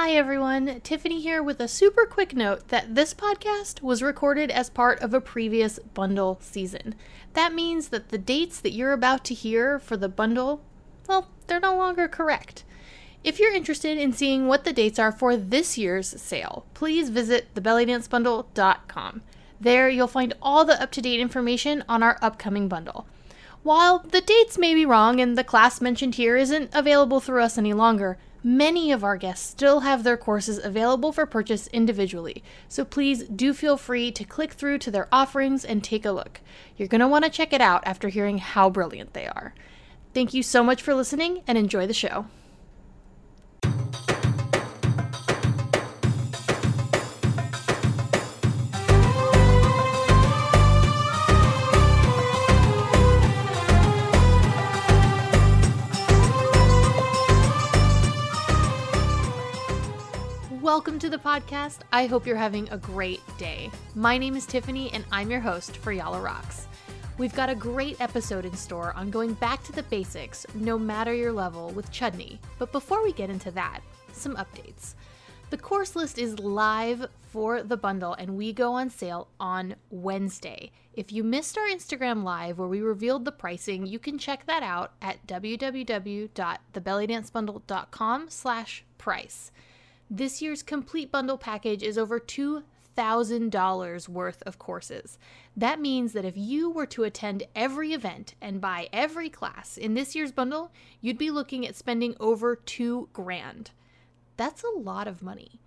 Hi, everyone. Tiffany here with a super quick note that this podcast was recorded as part of a previous bundle season. That means that the dates that you're about to hear for the bundle, well, they're no longer correct. If you're interested in seeing what the dates are for this year's sale, please visit thebellydancebundle.com. There, you'll find all the up to date information on our upcoming bundle. While the dates may be wrong and the class mentioned here isn't available through us any longer, many of our guests still have their courses available for purchase individually, so please do feel free to click through to their offerings and take a look. You're going to want to check it out after hearing how brilliant they are. Thank you so much for listening and enjoy the show. Welcome to the podcast. I hope you're having a great day. My name is Tiffany, and I'm your host for Yalla Rocks. We've got a great episode in store on going back to the basics, no matter your level, with Chudney. But before we get into that, some updates. The course list is live for the bundle, and we go on sale on Wednesday. If you missed our Instagram live where we revealed the pricing, you can check that out at www.thebellydancebundle.com/price. This year's complete bundle package is over $2,000 worth of courses. That means that if you were to attend every event and buy every class in this year's bundle, you'd be looking at spending over 2 grand. That's a lot of money.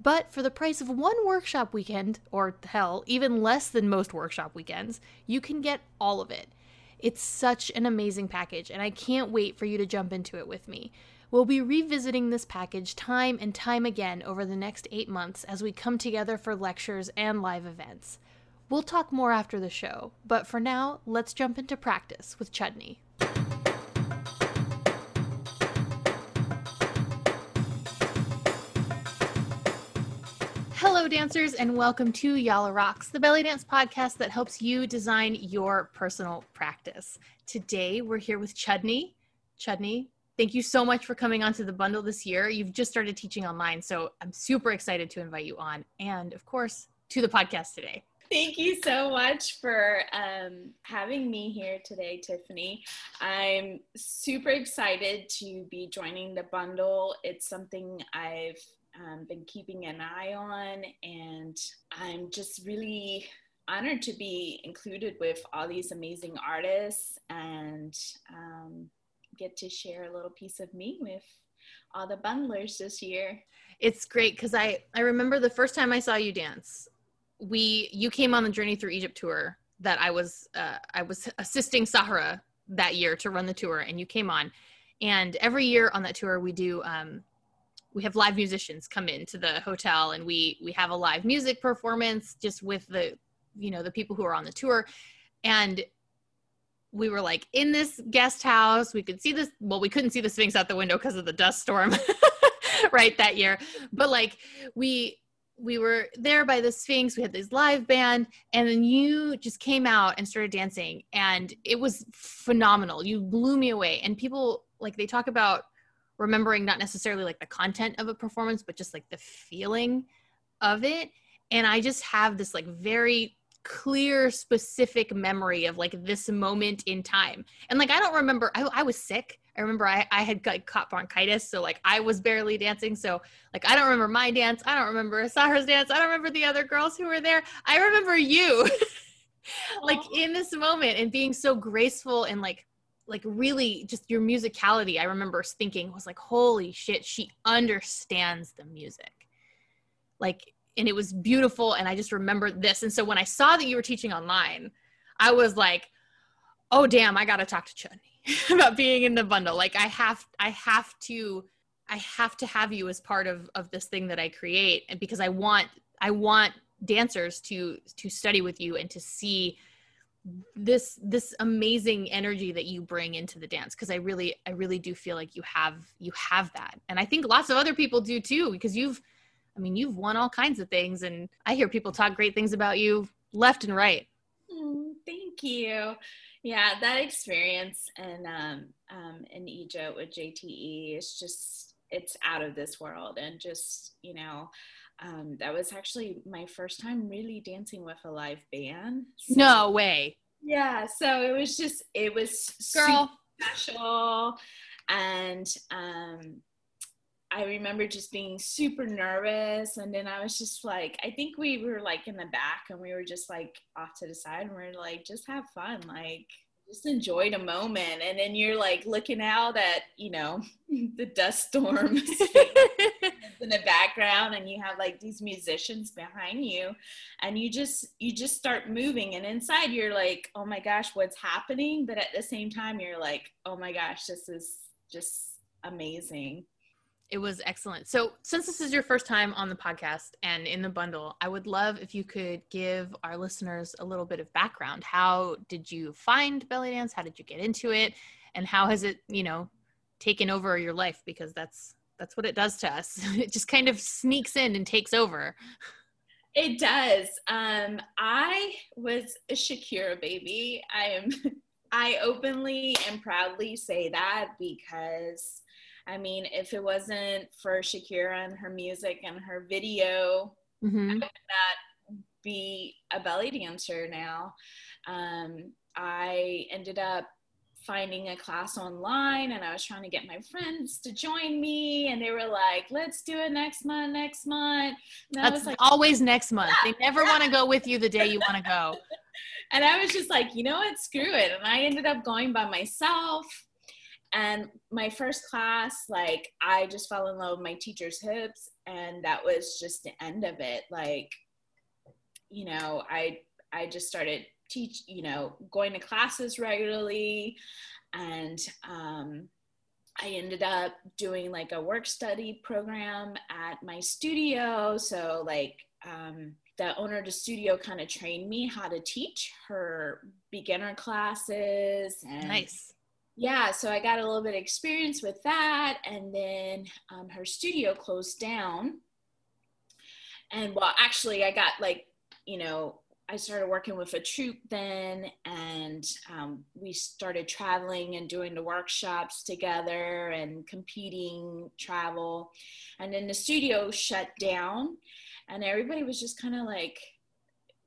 But for the price of one workshop weekend, or hell, even less than most workshop weekends, you can get all of it. It's such an amazing package, and I can't wait for you to jump into it with me. We'll be revisiting this package time and time again over the next eight months as we come together for lectures and live events. We'll talk more after the show, but for now, let's jump into practice with Chudney. Hello, dancers, and welcome to Yalla Rocks, the belly dance podcast that helps you design your personal practice. Today, we're here with Chudney. Chudney, thank you so much for coming onto the bundle this year. You've just started teaching online, so I'm super excited to invite you on, and of course, to the podcast today. Thank you so much for um, having me here today, Tiffany. I'm super excited to be joining the bundle. It's something I've um, been keeping an eye on, and I'm just really honored to be included with all these amazing artists and um, get to share a little piece of me with all the bundlers this year. It's great because I I remember the first time I saw you dance. We you came on the Journey Through Egypt tour that I was uh, I was assisting Sahara that year to run the tour, and you came on. And every year on that tour, we do um, we have live musicians come into the hotel, and we we have a live music performance just with the you know the people who are on the tour, and we were like in this guest house. We could see this. Well, we couldn't see the Sphinx out the window because of the dust storm, right that year. But like we we were there by the Sphinx. We had this live band, and then you just came out and started dancing, and it was phenomenal. You blew me away. And people like they talk about remembering not necessarily like the content of a performance, but just like the feeling of it. And I just have this like very clear specific memory of like this moment in time. And like i don't remember i, I was sick. I remember I, I had like caught bronchitis so like i was barely dancing. So like i don't remember my dance. I don't remember Sahara's dance. I don't remember the other girls who were there. I remember you. Like in this moment and being so graceful and like like really just your musicality i remember thinking was like holy shit she understands the music. Like and it was beautiful and i just remembered this. And so when i saw that you were teaching online i was like oh damn i gotta talk to chudney about being in the bundle. Like i have i have to i have to have you as part of of this thing that i create and because i want i want dancers to to study with you and to see this this amazing energy that you bring into the dance because i really i really do feel like you have you have that. And i think lots of other people do too because you've I mean, you've won all kinds of things, and I hear people talk great things about you left and right. Mm, thank you. Yeah, that experience and um, um, in Egypt with JTE is just it's out of this world and just you know um, that was actually my first time really dancing with a live band so, no way yeah so it was just it was girl special and um I remember just being super nervous. And then I was just like, I think we were like in the back and we were just like off to the side and we are like, just have fun. Like, just enjoy the moment. And then you're like looking out at, you know, the dust storms in the background and you have like these musicians behind you and you just you just start moving and inside you're like, oh my gosh, what's happening? But at the same time you're like, oh my gosh, this is just amazing. It was excellent. So, since this is your first time on the podcast and in the bundle, I would love if you could give our listeners a little bit of background. How did you find belly dance? How did you get into it? And how has it, you know, taken over your life? Because that's that's what it does to us. It just kind of sneaks in and takes over. It does. Um, I was a Shakira baby. I am. I openly and proudly say that because I mean, if it wasn't for Shakira and her music and her video, mm-hmm. I would not be a belly dancer now. Um, I ended up finding a class online and I was trying to get my friends to join me and they were like, let's do it next month, next month. And That's like, always next month. Yeah, they never yeah. want to go with you the day you want to go. and I was just like, you know what, screw it. And I ended up going by myself and my first class like i just fell in love with my teacher's hips and that was just the end of it like you know i i just started teach you know going to classes regularly and um I ended up doing like a work study program at my studio. So, like, um, the owner of the studio kind of trained me how to teach her beginner classes. And nice yeah, so I got a little bit of experience with that. And then um, her studio closed down. And well, actually, I got like, you know, I started working with a troupe then, and um, we started traveling and doing the workshops together and competing travel. And then the studio shut down, and everybody was just kind of like,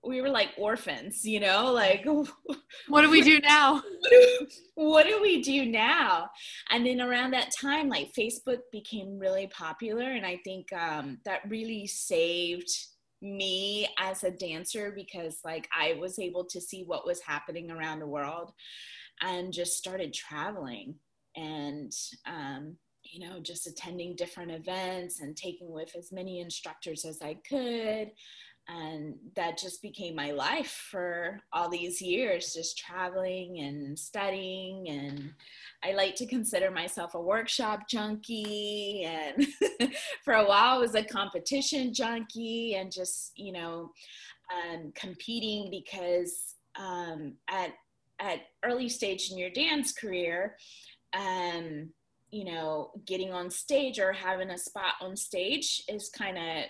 we were like orphans, you know, like what do we do now? what, do, we do now? And then around that time, like Facebook became really popular, and I think um, that really saved me as a dancer because like I was able to see what was happening around the world, and just started traveling and um, you know just attending different events and taking with as many instructors as I could and that just became my life for all these years just traveling and studying. And i like to consider myself a workshop junkie and for a while I was a competition junkie and just you know um, competing because um, at at early stage in your dance career um, you know getting on stage or having a spot on stage is kind of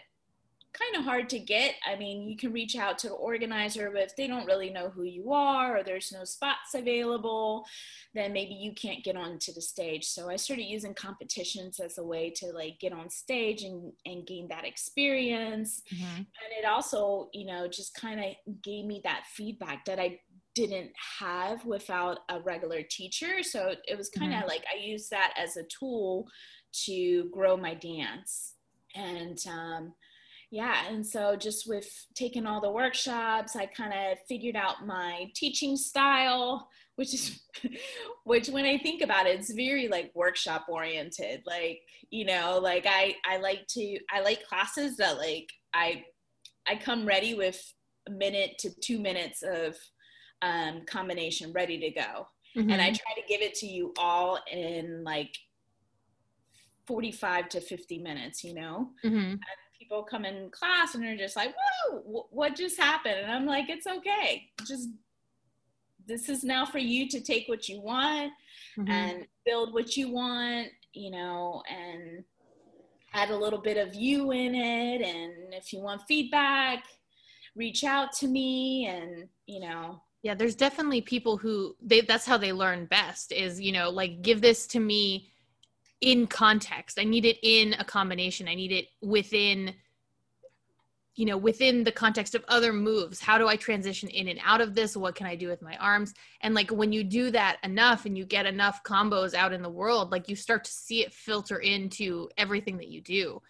kind of hard to get. I mean, you can reach out to the organizer, but if they don't really know who you are or there's no spots available, then maybe you can't get onto the stage. So I started using competitions as a way to like get on stage and, and gain that experience. Mm-hmm. And it also, you know, just kind of gave me that feedback that I didn't have without a regular teacher. So it was kind of mm-hmm. like I used that as a tool to grow my dance. And um, yeah and so just with taking all the workshops i kind of figured out my teaching style which is which when i think about it it's very like workshop oriented like you know like i i like to i like classes that like i i come ready with a minute to two minutes of um, combination ready to go mm-hmm. and i mm-hmm. try to give it to you all in like 45 to 50 minutes you know mm-hmm people come in class and they're just like, "Whoa, what just happened?" And I'm like, "It's okay. Just this is now for you to take what you want mm-hmm. and build what you want, you know, and add a little bit of you in it. And if you want feedback, reach out to me, and you know." Yeah, there's definitely people who they that's how they learn best is, you know, like give this to me in context. I need it in a combination. I need it within you know within the context of other moves. How do i transition in and out of this? What can i do with my arms? And like when you do that enough and you get enough combos out in the world like you start to see it filter into everything that you do.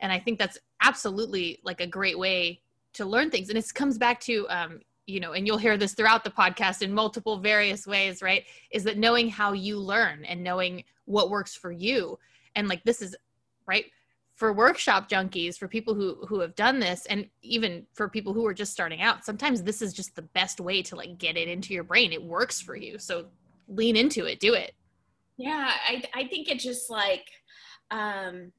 And i think that's absolutely like a great way to learn things. And it comes back to um you know and you'll hear this throughout the podcast in multiple various ways right is that knowing how you learn and knowing what works for you. And like this is right for workshop junkies for people who who have done this and even for people who are just starting out sometimes this is just the best way to like get it into your brain. It works for you. So lean into it. Do it. Yeah i i think it just like um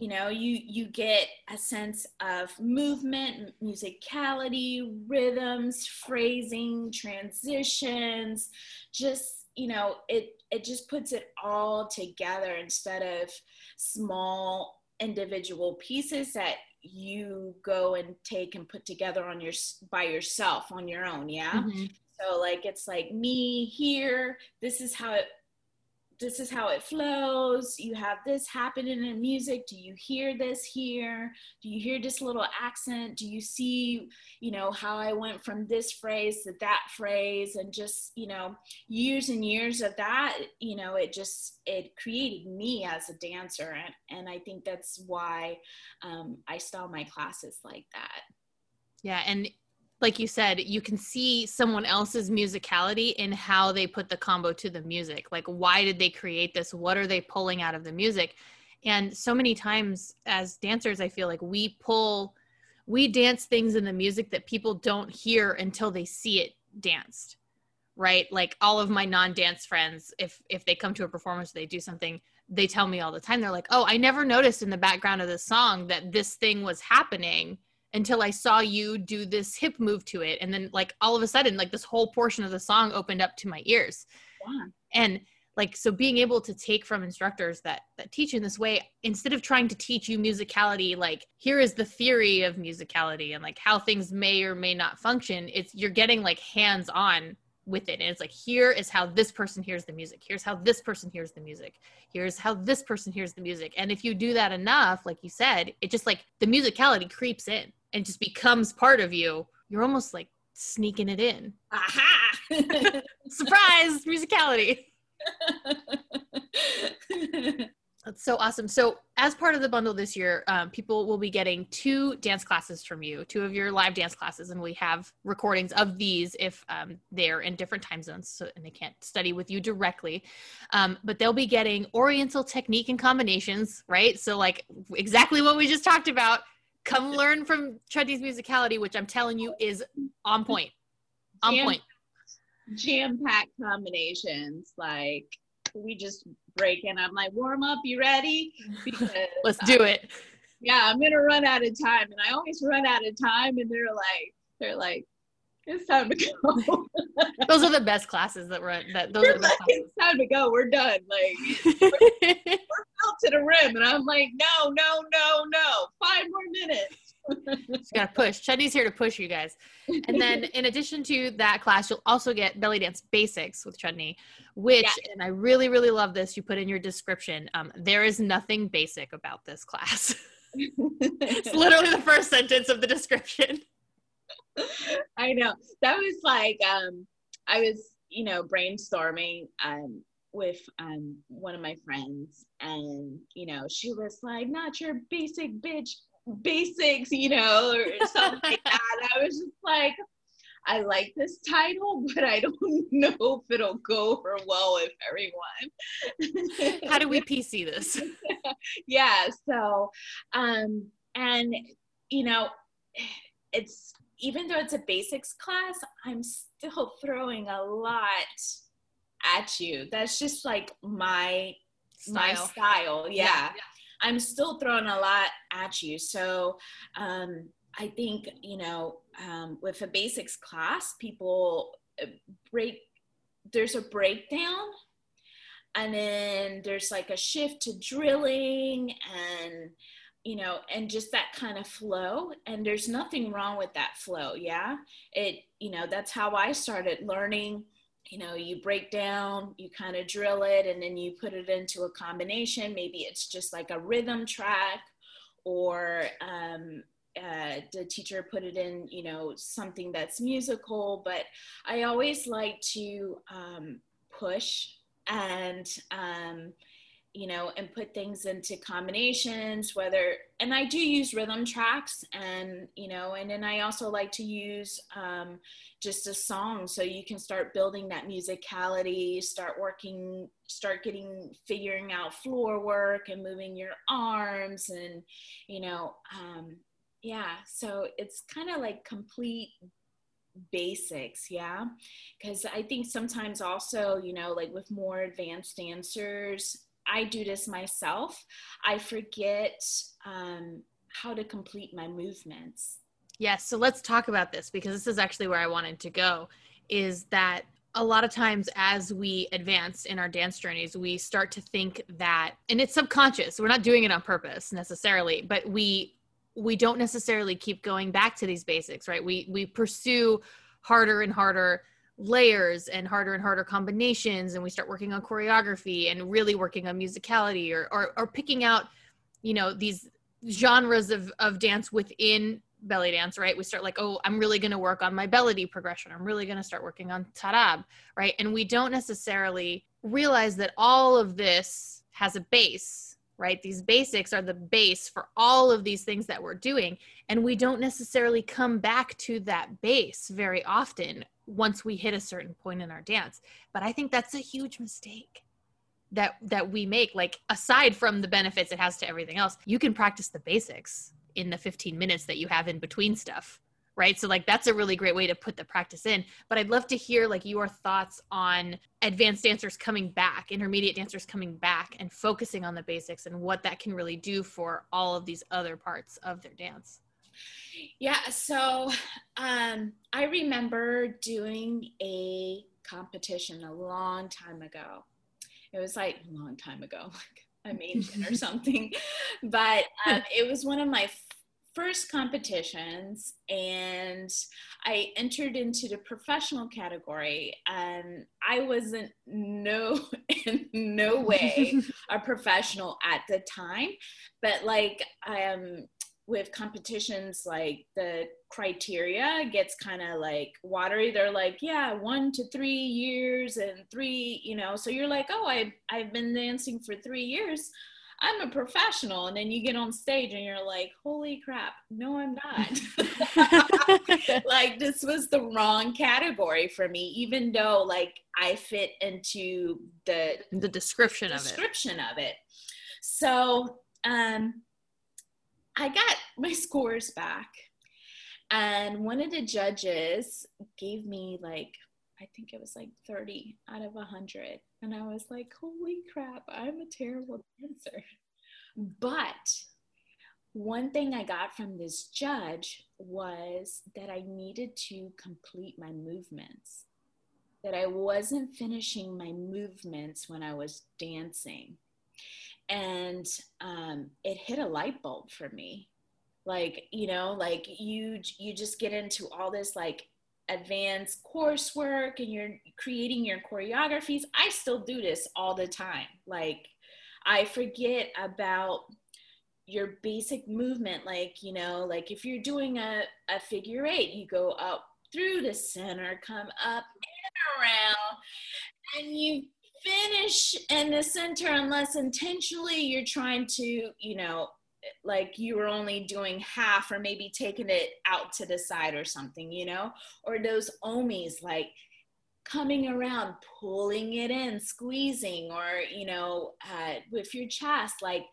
you know you you get a sense of movement musicality rhythms phrasing transitions just you know it it just puts it all together instead of small individual pieces that you go and take and put together on your by yourself on your own yeah mm-hmm. so like it's like me here this is how it this is how it flows. You have this happening in music. Do you hear this here? Do you hear this little accent? Do you see, you know, how I went from this phrase to that phrase and just, you know, years and years of that, you know, it just, it created me as a dancer. And, and I think that's why um, I style my classes like that. Yeah. And like you said, you can see someone else's musicality in how they put the combo to the music. Like, why did they create this? What are they pulling out of the music? And so many times as dancers, I feel like we pull, we dance things in the music that people don't hear until they see it danced right like all of my non-dance friends if if they come to a performance they do something they tell me all the time they're like oh i never noticed in the background of the song that this thing was happening until I saw you do this hip move to it. And then like all of a sudden, like this whole portion of the song opened up to my ears. Yeah. And like so being able to take from instructors that that teach in this way instead of trying to teach you musicality like here is the theory of musicality and like how things may or may not function it's you're getting like hands on with it and it's like here is how this person hears the music here's how this person hears the music here's how this person hears the music and if you do that enough like you said it just like the musicality creeps in and just becomes part of you, you're almost like sneaking it in. Aha! Surprise! Musicality. That's so awesome. So, as part of the bundle this year, um, people will be getting two dance classes from you, two of your live dance classes, and we have recordings of these if um, they're in different time zones so, and they can't study with you directly. Um, but they'll be getting Oriental technique and combinations, right? So, like exactly what we just talked about come learn from Chudney's musicality, which I'm telling you is on point. On jam, point. Jam packed combinations. Like we just break in. I'm like, warm up, you ready? Because let's do it. Yeah, I'm gonna run out of time. And I always run out of time and they're like, they're like, it's time to go. those are the best classes that run that those are the best like, It's time to go. We're done. Like we're, we're filled to the rim. And I'm like, no, no, no, no. Five more minutes. Just gotta push. Chudney's here to push you guys. And then in addition to that class, you'll also get belly dance basics with Chudney, which yeah. and I really, really love this. You put in your description. Um, there is nothing basic about this class. it's literally the first sentence of the description. I know. That was like um I was, you know, brainstorming um with um one of my friends and you know, she was like, not your basic bitch basics, you know, or something like that. I was just like I like this title, but I don't know if it'll go over well with everyone. How do we PC this? yeah, so um and you know, it's even though it's a basics class, I'm still throwing a lot at you. That's just like my style. my style. Yeah. yeah. I'm still throwing a lot at you. So um, I think, you know, um, with a basics class, people uh, break, there's a breakdown and then there's like a shift to drilling and you know and just that kind of flow and there's nothing wrong with that flow yeah? It you know that's how i started learning you know you break down you kind of drill it and then you put it into a combination. Maybe it's just like a rhythm track or um, uh, the teacher put it in you know something that's musical but i always like to um, push and um, you know, and put things into combinations, whether, and I do use rhythm tracks and, you know, and then I also like to use um, just a song. So you can start building that musicality, start working, start getting, figuring out floor work and moving your arms and, you know, um, yeah, so it's kind of like complete basics yeah. Because i think sometimes also you know like with more advanced dancers I do this myself, I forget um, how to complete my movements. Yes. So let's talk about this because this is actually where I wanted to go is that a lot of times as we advance in our dance journeys we start to think that and it's subconscious we're not doing it on purpose necessarily but we we don't necessarily keep going back to these basics right we we pursue harder and harder layers and harder and harder combinations and we start working on choreography and really working on musicality or or, or picking out you know these genres of of dance within belly dance right? We start like oh i'm really going to work on my baladi progression. I'm really going to start working on tarab right? And we don't necessarily realize that all of this has a base right? These basics are the base for all of these things that we're doing and we don't necessarily come back to that base very often once we hit a certain point in our dance. But i think that's a huge mistake that that we make like aside from the benefits it has to everything else you can practice the basics in the 15 minutes that you have in between stuff right? So like that's a really great way to put the practice in. But i'd love to hear like your thoughts on advanced dancers coming back intermediate dancers coming back and focusing on the basics and what that can really do for all of these other parts of their dance yeah, so um, I remember doing a competition a long time ago. It was like a long time ago, like I made it or something. But um, it was one of my first competitions, and I entered into the professional category. And I wasn't no in no way a professional at the time, but like I um with competitions like the criteria gets kind of like watery. They're like yeah one to three years and three you know? So you're like oh I, i've been dancing for three years. I'm a professional. And then you get on stage and you're like holy crap. No i'm not. Like this was the wrong category for me even though like i fit into the the description, description of it. description of it. So um I got my scores back, and one of the judges gave me like, I think it was like 30 out of 100. And I was like, holy crap, I'm a terrible dancer. But one thing I got from this judge was that I needed to complete my movements, that I wasn't finishing my movements when I was dancing and um, it hit a light bulb for me. Like you know like you you just get into all this like advanced coursework and you're creating your choreographies. I still do this all the time. Like i forget about your basic movement. Like you know like if you're doing a, a figure eight you go up through the center come up and around and you finish in the center unless intentionally you're trying to, you know, like you were only doing half or maybe taking it out to the side or something, you know, or those omis like coming around, pulling it in, squeezing, or, you know, uh, with your chest, like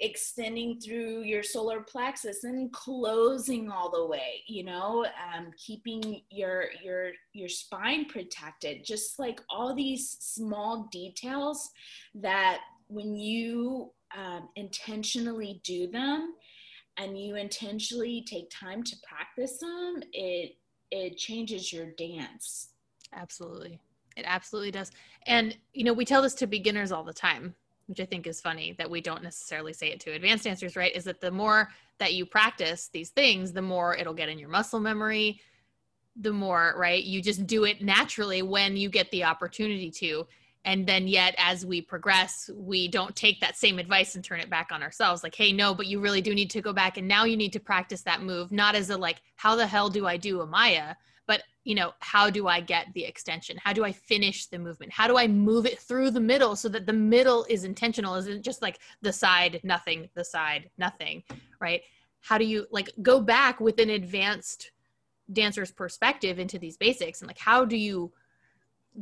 extending through your solar plexus and closing all the way, you know, um, keeping your, your, your spine protected, just like all these small details that when you um, intentionally do them and you intentionally take time to practice them, it, it changes your dance Absolutely. It absolutely does. And, you know, we tell this to beginners all the time, which I think is funny that we don't necessarily say it to advanced dancers, right? Is that the more that you practice these things, the more it'll get in your muscle memory. the more, right? You just do it naturally when you get the opportunity to. And then, yet, as we progress, we don't take that same advice and turn it back on ourselves. Like, hey, no, but you really do need to go back. And now you need to practice that move, not as a like, how the hell do I do a Maya? But, you know, how do I get the extension? How do I finish the movement? How do I move it through the middle so that the middle is intentional? Isn't just like the side, nothing, the side, nothing, right? How do you like go back with an advanced dancer's perspective into these basics and like how do you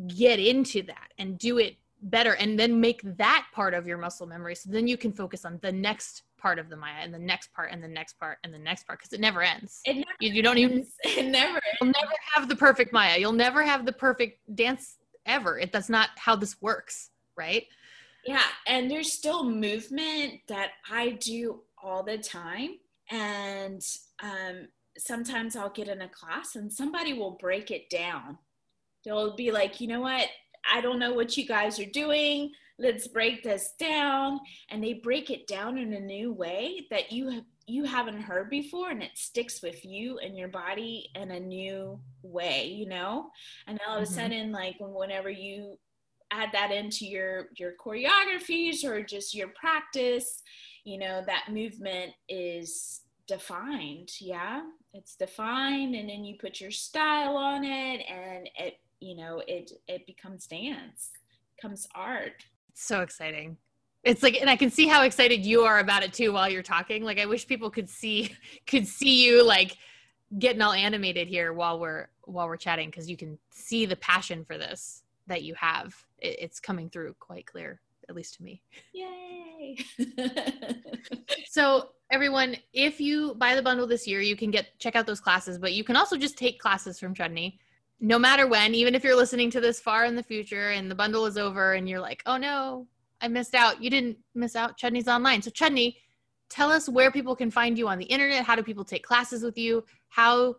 get into that and do it better and then make that part of your muscle memory so then you can focus on the next part of the maya and the next part and the next part and the next part because it never ends it never you, you don't even it never you'll never have the perfect maya you'll never have the perfect dance ever it that's not how this works right yeah and there's still movement that i do all the time and um sometimes I'll get in a class and somebody will break it down. They'll be like, you know what? I don't know what you guys are doing. Let's break this down. And they break it down in a new way that you have you haven't heard before and it sticks with you and your body in a new way, you know? And all of a mm-hmm. sudden, like whenever you add that into your your choreographies or just your practice, you know, that movement is defined yeah it's defined and then you put your style on it and it you know it it becomes dance becomes art so exciting. It's like and i can see how excited you are about it too while you're talking. Like i wish people could see could see you like getting all animated here while we're while we're chatting because you can see the passion for this that you have. It, it's coming through quite clear at least to me. Yay! So everyone, if you buy the bundle this year, you can get check out those classes, but you can also just take classes from Chudney. No matter when, even if you're listening to this far in the future and the bundle is over and you're like, oh no, I missed out. You didn't miss out. Chudney's online. So Chudney, tell us where people can find you on the internet. How do people take classes with you? How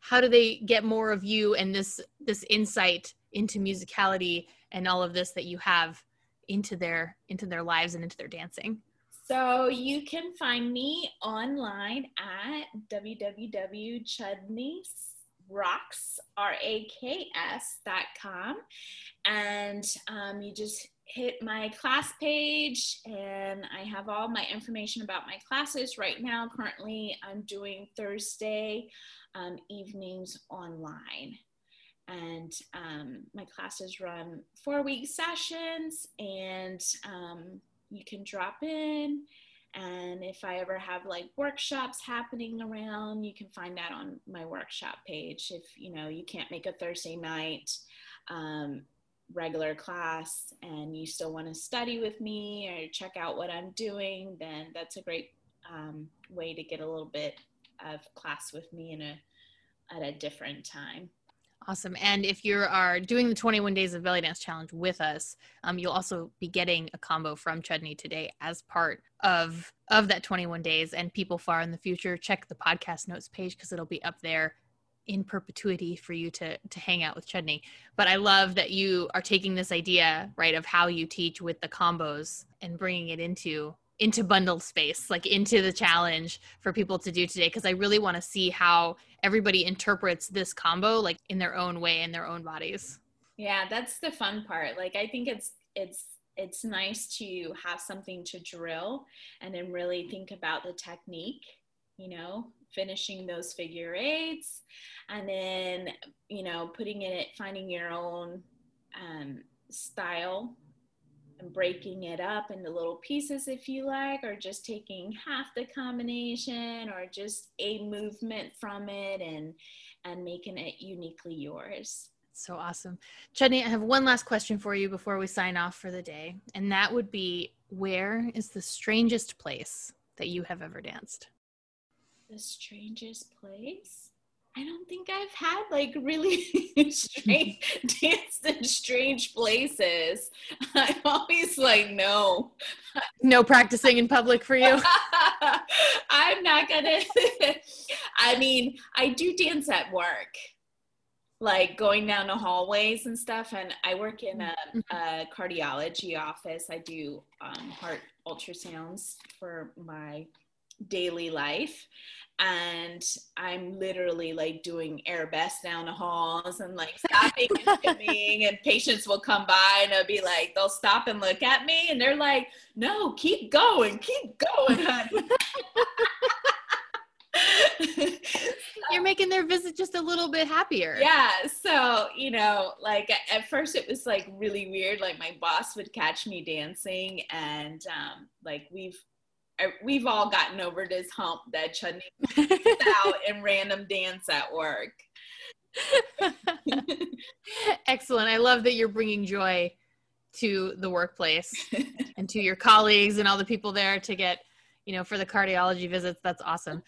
how do they get more of you and this this insight into musicality and all of this that you have into their into their lives and into their dancing? So you can find me online at www.chudneysrocks.com. And um, you just hit my class page and I have all my information about my classes. Right now, currently, I'm doing Thursday um, evenings online. And um, my classes run four week sessions and um, you can drop in. And if I ever have like workshops happening around, you can find that on my workshop page. If you know you can't make a Thursday night um, regular class and you still want to study with me or check out what I'm doing, then that's a great um, way to get a little bit of class with me in a at a different time. Awesome. And if you are doing the 21 Days of Belly Dance Challenge with us, um, you'll also be getting a combo from Chudney today as part of of that 21 days. And people far in the future, check the podcast notes page because it'll be up there in perpetuity for you to to hang out with Chudney. But I love that you are taking this idea, right, of how you teach with the combos and bringing it into into bundle space, like into the challenge for people to do today. Because I really want to see how everybody interprets this combo like in their own way in their own bodies. Yeah, that's the fun part. Like I think it's it's it's nice to have something to drill and then really think about the technique, you know, finishing those figure eights and then, you know, putting in it, finding your own um, style and breaking it up into little pieces if you like, or just taking half the combination or just a movement from it and and making it uniquely yours. So awesome. Chudney, I have one last question for you before we sign off for the day. And that would be where is the strangest place that you have ever danced? The strangest place? I don't think I've had like really strange danced in strange places. I'm always like, no. No practicing in public for you. I'm not gonna. I mean, I do dance at work, like going down the hallways and stuff. And I work in a, mm-hmm. a cardiology office. I do um, heart ultrasounds for my daily life and I'm literally like doing arabesque down the halls and like stopping and skimming, and patients will come by and they'll be like, they'll stop and look at me and they're like, no, keep going, keep going, honey. You're making their visit just a little bit happier. Yeah. So, you know, like at first it was like really weird. Like my boss would catch me dancing and um, like we've we've all gotten over this hump that Chudney out and random dance at work. Excellent. I love that you're bringing joy to the workplace and to your colleagues and all the people there to get, you know, for the cardiology visits. That's awesome.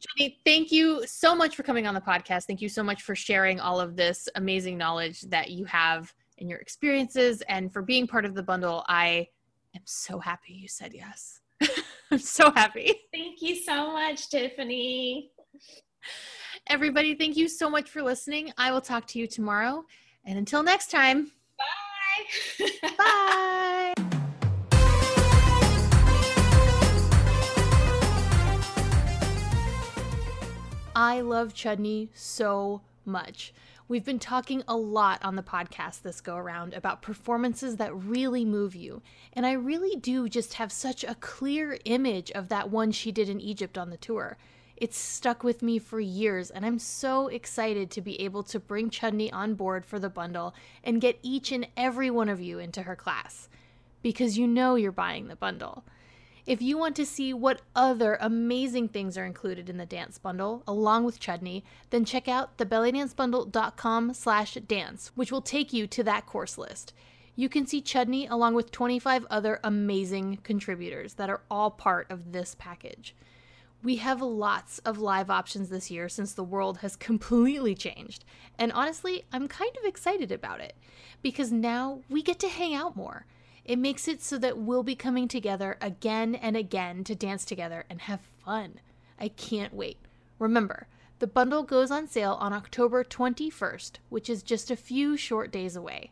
Chudney, thank you so much for coming on the podcast. Thank you so much for sharing all of this amazing knowledge that you have in your experiences and for being part of the bundle. I am so happy you said yes. I'm so happy. Thank you so much, Tiffany. Everybody, thank you so much for listening. I will talk to you tomorrow. And until next time, bye. bye. I love Chudney so much. We've been talking a lot on the podcast this go around about performances that really move you, and I really do just have such a clear image of that one she did in Egypt on the tour. It's stuck with me for years, and I'm so excited to be able to bring Chudney on board for the bundle and get each and every one of you into her class. Because you know you're buying the bundle. If you want to see what other amazing things are included in the dance bundle, along with Chudney, then check out thebellydancebundle.com slash dance, which will take you to that course list. You can see Chudney along with 25 other amazing contributors that are all part of this package. We have lots of live options this year since the world has completely changed. And honestly, I'm kind of excited about it because now we get to hang out more. It makes it so that we'll be coming together again and again to dance together and have fun. I can't wait. Remember, the bundle goes on sale on October 21st, which is just a few short days away.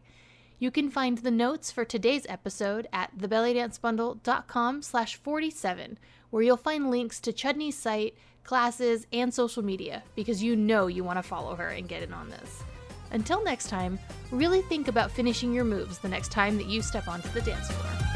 You can find the notes for today's episode at thebellydancebundle.com slash 47, where you'll find links to Chudney's site, classes, and social media, because you know you want to follow her and get in on this. Until next time, really think about finishing your moves the next time that you step onto the dance floor.